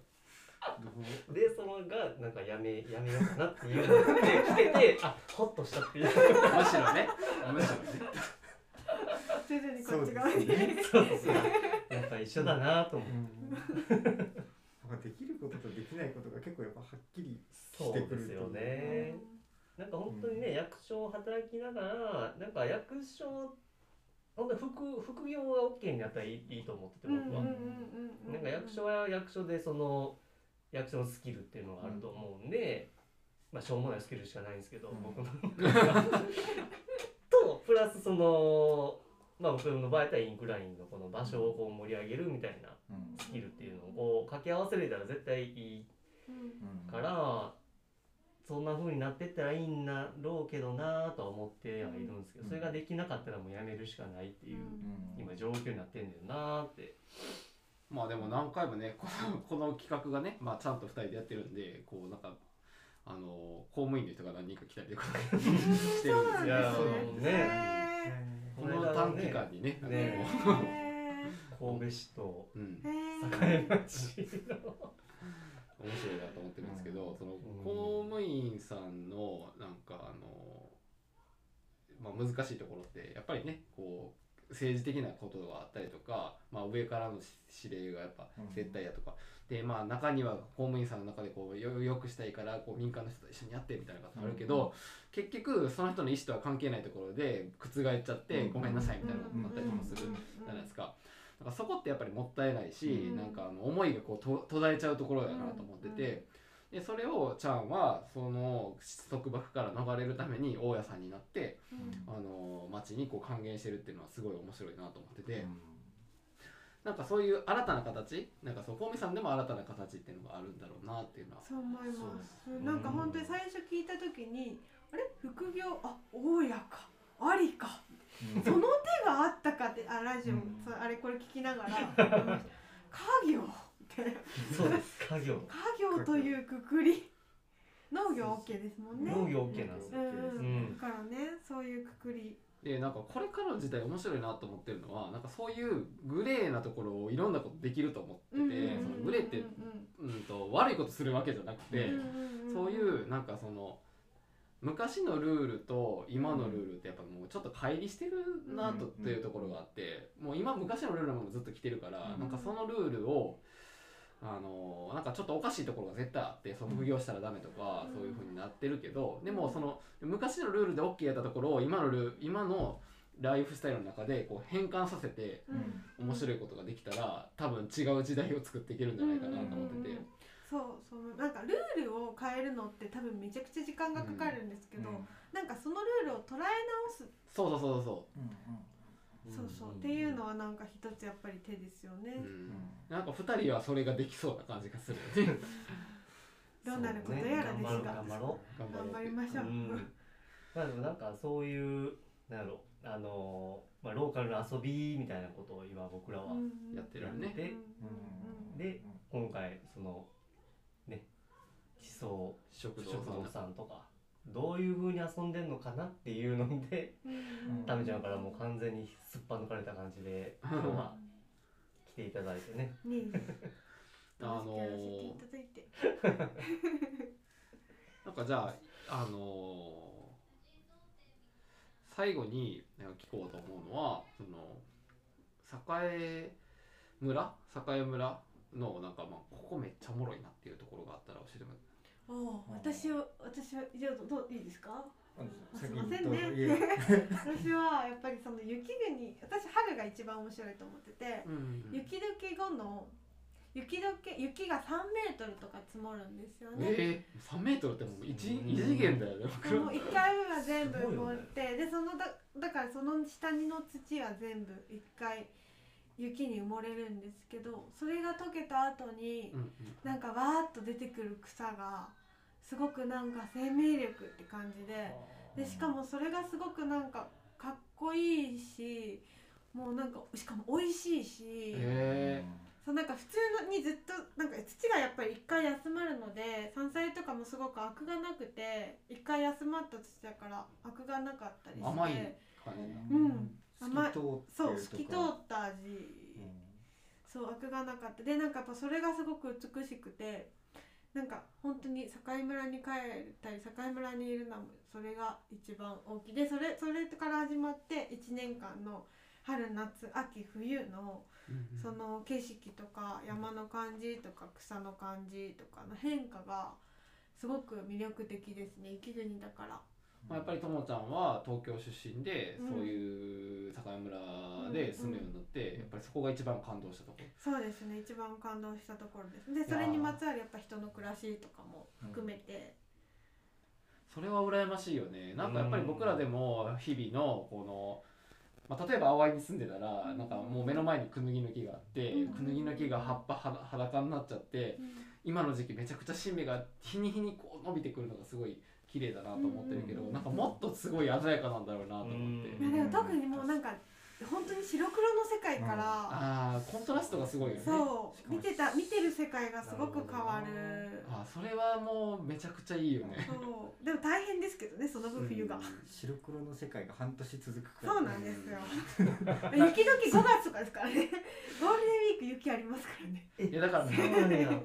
でそのがなんかやめやめようかなっていうので来ててあホッとしたっていう。むしろね。むしろね。徐々にこっち側に、そうそうそうやっぱ一緒だなと思って、なんかできることとできないことが結構やっぱはっきりそうですよね。なんか本当にね、役所を働きながらなんか役所本当に副副業が OK になったらいいいいと思ってて僕は、なんか役所は役所でその役所のスキルっていうのがあると思うんで、まあしょうもないスキルしかないんですけど、うん。僕の とプラスそのまあ僕の場合だったらインクラインのこの場所をこう盛り上げるみたいなスキルっていうのをこう掛け合わせれたら絶対いいから、そんな風になってったらいいんだろうけどなとは思ってはいるんですけど、うん。それができなかったらもうやめるしかないっていう、今状況になってんだよなって。まあでも何回もねこの この企画がね、まあ、ちゃんと2人でやってるんでこうなんかあの公務員の人が何人か来たりとかしてるんで。すよいやそうーね。この短期間にねね。こ 神戸市と栄町の。面白いなと思ってるんですけど、そのうん。公務員さんのなんかあのまあ、難しいところってやっぱりねこう政治的なことがあったりとか、まあ、上からの指令がやっぱ絶対やとか、でまあ中には公務員さんの中でこうよよくしたいからこう民間の人と一緒にやってみたいなことあるけど、結局その人の意思とは関係ないところで覆っちゃって、うん。ごめんなさいみたいなことになったりもするじゃないですか。だからそこってやっぱりもったいないし、うん。なんかあの思いがこうと途絶えちゃうところだなと思ってて、でそれをチャンはその束縛から逃れるために大家さんになってあの町にこう還元してるっていうのはすごい面白いなと思ってて、なんかそういう新たな形なんかそう公務員さんでも新たな形っていうのがあるんだろうなっていうのは。そう思います。なんか本当に最初聞いた時にあれ？副業？あ大家か。ありか。その手があったかってあラジオ、うん。あれこれ聞きながら。家業って。そうです。家業。家業というくくり。農業 OK ですもんね。農業 OK なんですだからねそういうくくり。でなんかこれからの時代面白いなと思ってるのはなんかそういうグレーなところをいろんなことできると思ってて、グレーって、うん、と悪いことするわけじゃなくて、そういうなんかその昔のルールと今のルールってやっぱもうちょっと乖離してるなとっていうところがあってもう今昔のルールのままずっと来てるからうん。なんかそのルールをあのなんかちょっとおかしいところが絶対あってその副業したらダメとかうん。そういう風になってるけどでもその昔のルールで OK やったところを今のルー今のライフスタイルの中でこう変換させてうん。面白いことができたら多分違う時代を作っていけるんじゃないかなと思ってて。うん。うんうんうんそう。そのなんかルールを変えるのって多分めちゃくちゃ時間がかかるんですけど、なんかそのルールを捉え直す、そうそうそうそそうそう。っていうのはなんか一つやっぱり手ですよう、ねう、ん、なんか2人はそれができそうな感じがする。どうなることやらですが、ね。頑張ろう。頑頑張張りましょう、う。ん。まあでもなんかそういうなんやろ。あのまあローカルの遊びみたいなことを今僕らはうんやってるよね。でうんで今回そのね地層食食堂さんとかどういう風に遊んでんのかなっていうのでタミちゃんからもう完全にすっぱ抜かれた感じで今日は来ていただいてね。ね あのやらせていただいてなんかじゃああのー。最後に聞こうと思うのはその栄村？栄村のなんかまあここめっちゃおもろいなっていうところがあったら教えてもらっておう私は私はじゃあどういいですか？先すいませんね。私はやっぱりその雪国私春が一番面白いと思っててうん雪解け後の雪解け雪が3メートルとか積もるんですよね。えー、3メートルってもう一うん。異次元だよね僕もう1回目は全部すごいよね。持って、でそのだだからその下にの土は全部1回雪に埋もれるんですけどそれが溶けた後にうんうんなんかわーっと出てくる草がすごくなんか生命力って感じででしかもそれがすごくなんかかっこいいしもうなんかしかも美味しいし。へそうなんか普通のにずっとなんか土がやっぱり一回休まるので山菜とかもすごくアクがなくて一回休まった土だからアクがなかったりして。甘い感じなうん透き通ってるとかそう透き通った味、そうアクがなかった。でなんかやっぱそれがすごく美しくてなんか本当に境村に帰ったり境村にいるのもそれが一番大きい。でそれそれから始まって1年間の春夏秋冬のうんその景色とか山の感じとか草の感じとかの変化がすごく魅力的ですね。雪国だから。まあ、やっぱりともちゃんは東京出身で、うん。そういう境村で住むようになって、やっぱりそこが一番感動したところ。そうですね一番感動したところです。でそれにまつわるやっぱ人の暮らしとかも含めて、それは羨ましいよね。なんかやっぱり僕らでも日々のこの、まあ、例えば淡井に住んでたらなんかもう目の前にクヌギの木があって、うん。クヌギの木が葉っぱは裸になっちゃって今の時期めちゃくちゃ新芽が日に日にこう伸びてくるのがすごい綺麗だなと思ってるけど、うんなんかもっとすごい鮮やかなんだろうなと思って、うん。いやでも特にもうなんか本当に白黒の世界から、ああコントラストがすごいよね。そう見てた見てる世界がすごく変わる。あーそれはもうめちゃくちゃいいよね。そう。でも大変ですけどねその分冬が、うん。白黒の世界が半年続くからそうなんですよ。雪時5月とかですからね。ゴールデンウィーク雪ありますからね。いやだからそうなんや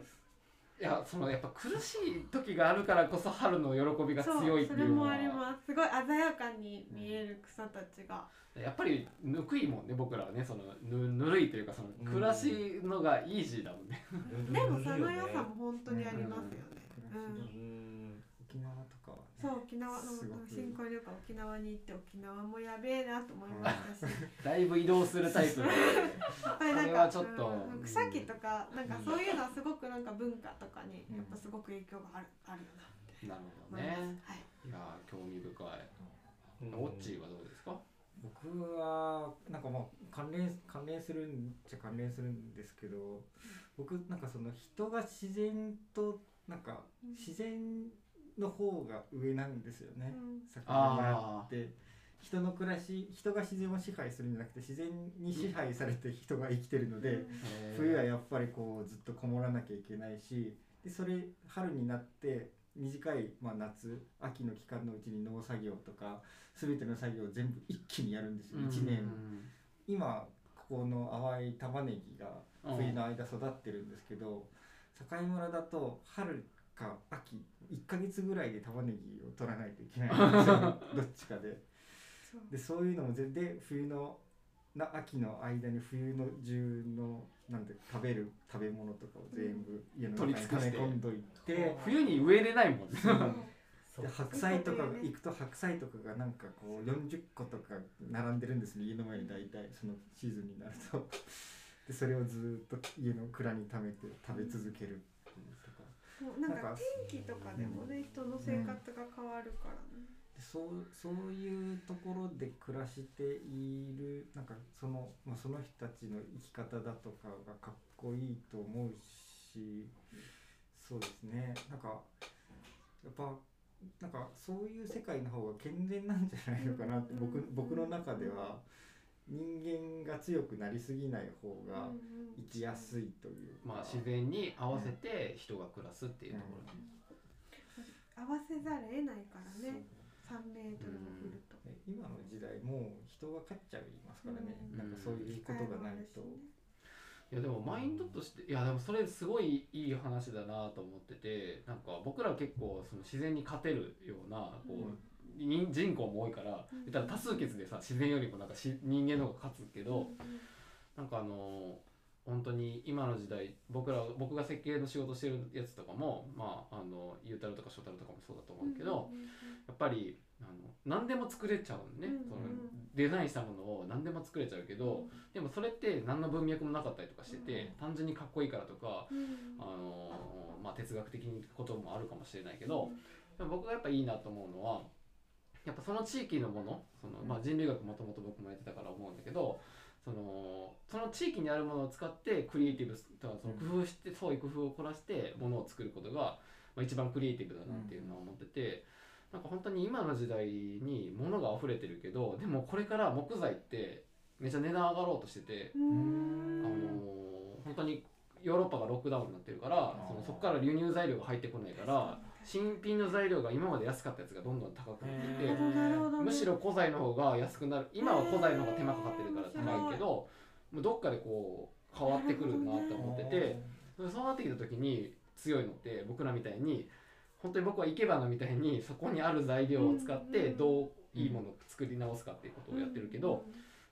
いやそのやっぱ苦しい時があるからこそ春の喜びがそう強いってそれいうのは。もあります。すごい鮮やかに見える草たちが、やっぱりぬくいもんね僕らはね。そのぬぬるいというかその暮らしのがイージーだもんね、でもその良さも本当にありますよね、うん。うん。沖縄とそう沖縄の新婚旅行沖縄に行って沖縄もやべえなと思いましたし。だいぶ移動するタイプ なんかはちょっとうん草木とかなんかそういうのはすごくなんか文化とかにやっぱすごく影響があるあるよなって。なるほどね。はい。いやー興味深い、うん。オッチーはどうですか？僕はなんかまあ関連関連するんじゃ関連するんですけど僕なんかその人が自然となんかうん。自然の方が上なんですよね、うん。坂の村って。人の暮らし人が自然を支配するんじゃなくて自然に支配されて人が生きてるので、冬はやっぱりこうずっとこもらなきゃいけないしでそれ春になって短い、まあ、夏秋の期間のうちに農作業とか全ての作業を全部一気にやるんですよ、1年。今ここの淡い玉ねぎが冬の間育ってるんですけど境村だと春か秋1ヶ月ぐらいで玉ねぎを取らないといけないんですよ。ね どっちかで。そう。でそういうのも全で冬のな秋の間に冬の中のなんで食べる食べ物とかを全部家の中に溜め込んどいて、冬に植えれないもんね。そう。で白菜とか行くと白菜とかがなんかこう40個とか並んでるんですね。家の前に大体そのシーズンになると。でそれをずっと家の蔵に溜めて食べ続けるなんか天気とかでもね人の生活が変わるからね、でそうそういうところで暮らしているなんかその,、まあ、その人たちの生き方だとかがかっこいいと思うしそうですね。なんかやっぱなんかそういう世界の方が健全なんじゃないのかなって僕うん。僕の中では人間が強くなりすぎない方が生きやすいというか。まあ自然に合わせて人が暮らすっていうところ、合わせざるを得ないからね。3メートルも降ると、え今の時代もう人が勝っちゃいますからね、うん。なんかそういうことがないと。いやでもマインドとしていやでもそれすごいいい話だなと思っててなんか僕ら結構その自然に勝てるようなこう、人人口も多いからうん。多数決でさ自然よりもなんかし人間の方が勝つけど、なんかあの本当に今の時代僕ら僕が設計の仕事してるやつとかもまああのゆうたろとかしょたろとかもそうだと思うけど、やっぱりあの何でも作れちゃうのね、うんそのデザインしたものを何でも作れちゃうけど、でもそれって何の文脈もなかったりとかしてて、単純にかっこいいからとか、あのまあ、哲学的にこともあるかもしれないけど、でも僕がやっぱいいなと思うのはやっぱその地域のものその、まあ、人類学もともと僕もやってたから思うんだけどそのその地域にあるものを使ってクリエイティブとかその工夫して創意工夫を凝らしてものを作ることが、まあ、一番クリエイティブだなっていうのは思ってて。なんか本当に今の時代に物が溢れてるけどでもこれから木材ってめちゃ値段上がろうとしてて、うあん。のー本当にヨーロッパがロックダウンになってるからそのそこから輸入材料が入ってこないから新品の材料が今まで安かったやつがどんどん高くなっていなるほどなるほど。てむしろ古材の方が安くなる。今は古材の方が手間かかってるから高いけどもうどっかでこう変わってくるなって思っててそうなってきた時に強いのって僕らみたいに本当に僕は生け花みたいにそこにある材料を使ってどういいものを作り直すかっていうことをやってるけど、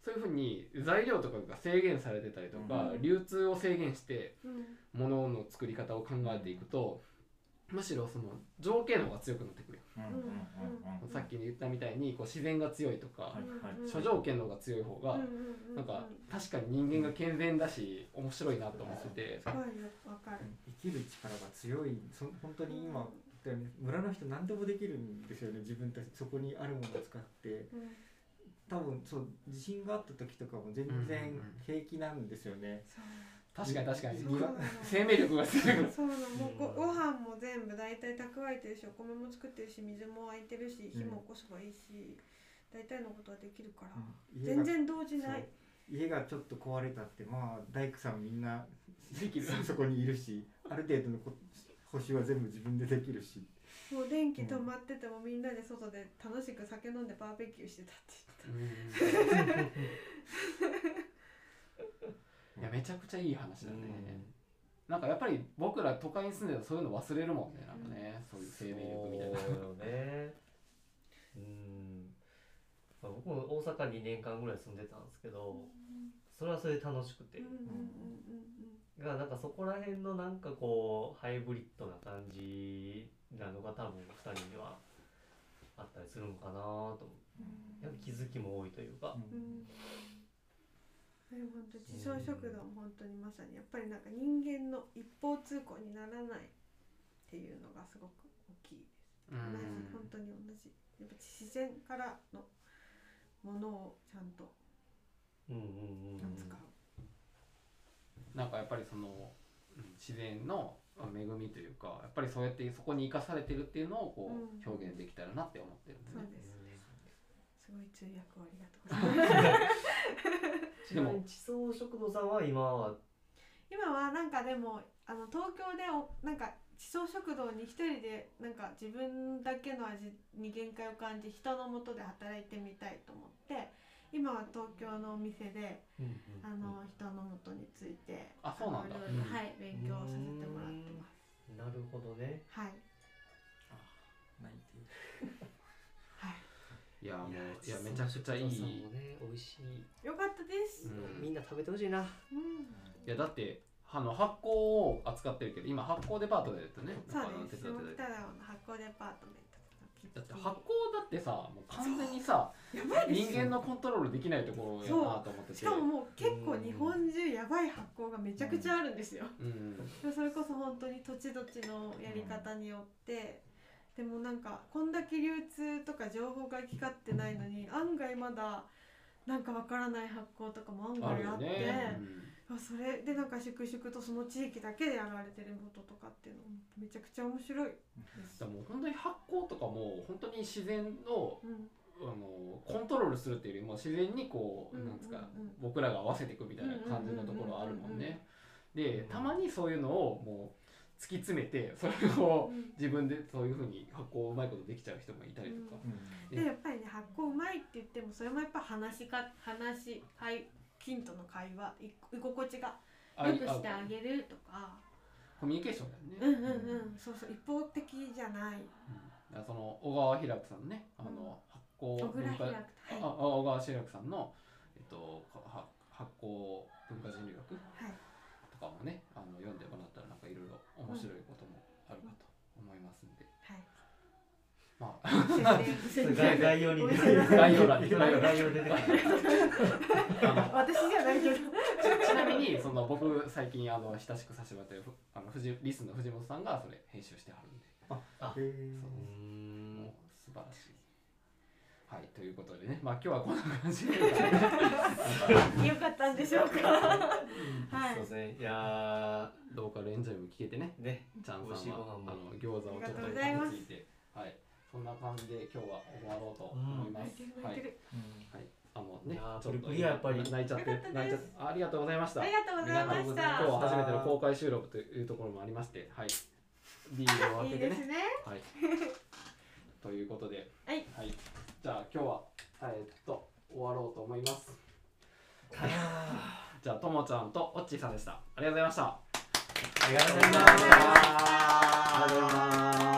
そういうふうに材料とかが制限されてたりとか、うん。流通を制限してうん。物の作り方を考えていくとむしろその条件の方が強くなってくる。よ、うんさっき言ったみたいにこう自然が強いとか、諸条件の方が強い方が、うんうんうんなんか確かに人間が健全だし面白いなと思ってて、生きる力が強いそ本当に今村の人何でもできるんですよね自分たちそこにあるものを使って。うん。多分そう地震があった時とかも全然平気なんですよね、そう確かに確かに。生命力が強い。そうなの。もうごご飯も全部大体蓄えてるしお米も作ってるし水も空いてるし火も起こせばいいし、大体のことはできるから、全然動じない。家がちょっと壊れたってまあ大工さんみんなできる。そこにいるしある程度のこ補修は全部自分でできるし。もう電気止まっててもみんなで外で楽しく酒飲んでバーベキューしてたって いやめちゃくちゃいい話だね、なんかやっぱり僕ら都会に住んでたらそういうの忘れるもんねなんかね、そういう生命力みたいな。そうよね。うん、まあ、僕も大阪2年間ぐらい住んでたんですけどそれはそれで楽しくて、うんうんうんがなんかそこら辺のなんかこうハイブリッドな感じなのが多分2人にはあったりするのかなと思う。やっぱ気づきも多いというか、うんうんでも本当自走食堂も本当にまさにやっぱりなんか人間の一方通行にならないっていうのがすごく大きいです。う同じん本当に同じやっぱ自然からのものをちゃんとうんうんうんうん扱う。なんかやっぱりそのうん自然のまあ恵みというかやっぱりそうやってそこに生かされてるっていうのをこうんう表現できたらなって思ってるんですね。そうです。すごい通訳をありがとうございます。ちなみに地層食堂さんは今は？今はなんかでもあの東京でおなんか地層食堂に一人でなんか自分だけの味に限界を感じ人のもとで働いてみたいと思って今は東京のお店であの人のもとについてあそうなんだ。はい勉強させてもらってます。なるほどね。はい泣いているはいいやもういやめちゃくちゃいい。美味しい、よかったです。うん。みんな食べてほしいな。うん。いやだってあの発酵を扱ってるけど今発酵デパートでやってね。そうです。手伝ってた下北沢の発酵デパートメントだって発酵だってさもう完全にさやばいです人間のコントロールできないところやなと思ってて。しかももう結構日本中やばい発酵がめちゃくちゃあるんですよ、うん。でそれこそ本当に土地土地のやり方によって、でもなんかこんだけ流通とか情報が行き交ってないのに案外まだなんかわからない発酵とかも案外あってね、あそれでなんか粛々とその地域だけでやられてることとかっていうのもめちゃくちゃ面白い。でも本当に発酵とかも本当に自然をうん。あのコントロールするっていうよりも自然にこう、うんなんですかうんうん僕らが合わせていくみたいな感じのところあるもんね。でうんたまにそういうのをもう突き詰めてそれをうん。自分でそういうふうに発酵うまいことできちゃう人もいたりとか。でやっぱりね発酵うまいって言ってもそれもやっぱ話か話はい金との会話い居心地があ良くしてあげるとか。コミュニケーションだよね。うんうんうん。そうそう一方的じゃない。だからその小川平久さんのねあの発酵小倉文化開くあは小川平久さんのえっとは発酵文化人類学いはい。とかもねあの読んでもら面白いこともあるかと思いますんで、はい。まあ。概 概要に。出て概要欄に概要概要出てくるあの私じゃないけどちちなみにその僕最近あの親しくさせてもらってるふあの藤リスの藤本さんがそれ編集してはるんで。へそう。もう素晴らしい。はいということでね。まあ今日はこんな感じ。でよかったんでしょうか。はい。そうですね。いやローカルエンジョイも聞けてね。ーね。ちゃんさんはあの餃子をちょっとありがとうございてはい。そんな感じで今日は終わろうと思います、はい。はい。あのねちょっとやっぱり。泣いちゃって泣いちゃって。ありがとうございました。ありがとうございまし今日たは初めての公開収録というところもありましてはい。ビールを開いけてね。いですね。はい ということで。はい。じゃあ今日はえーっと終わろうと思います。じゃあともちゃんとおっちーさんでした。ありがとうございました。ありがとうございありがとうございまます。した